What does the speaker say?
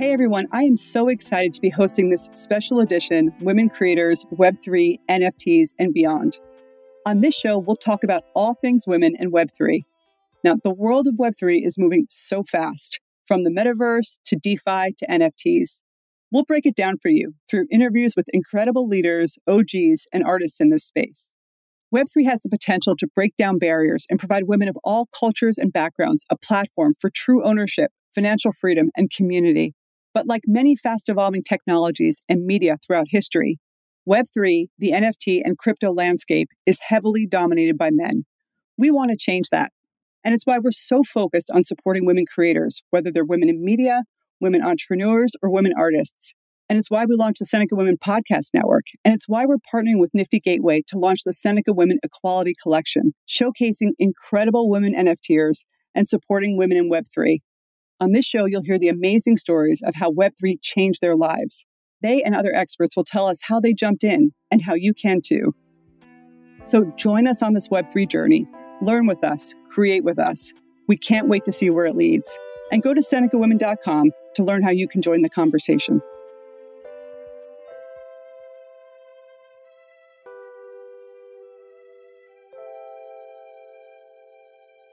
Hey everyone, I am so excited to be hosting this special edition Women Creators Web3 NFTs and Beyond. On this show, we'll talk about all things women and Web3. Now, the world of Web3 is moving so fast, from the metaverse to DeFi to NFTs. We'll break it down for you through interviews with incredible leaders, OGs, and artists in this space. Web3 has the potential to break down barriers and provide women of all cultures and backgrounds a platform for true ownership, financial freedom, and community. But like many fast evolving technologies and media throughout history, Web3, the NFT, and crypto landscape is heavily dominated by men. We want to change that. And it's why we're so focused on supporting women creators, whether they're women in media, women entrepreneurs, or women artists. And it's why we launched the Seneca Women Podcast Network. And it's why we're partnering with Nifty Gateway to launch the Seneca Women Equality Collection, showcasing incredible women NFTers and supporting women in Web3. On this show, you'll hear the amazing stories of how Web3 changed their lives. They and other experts will tell us how they jumped in and how you can too. So join us on this Web3 journey. Learn with us, create with us. We can't wait to see where it leads. And go to SenecaWomen.com to learn how you can join the conversation.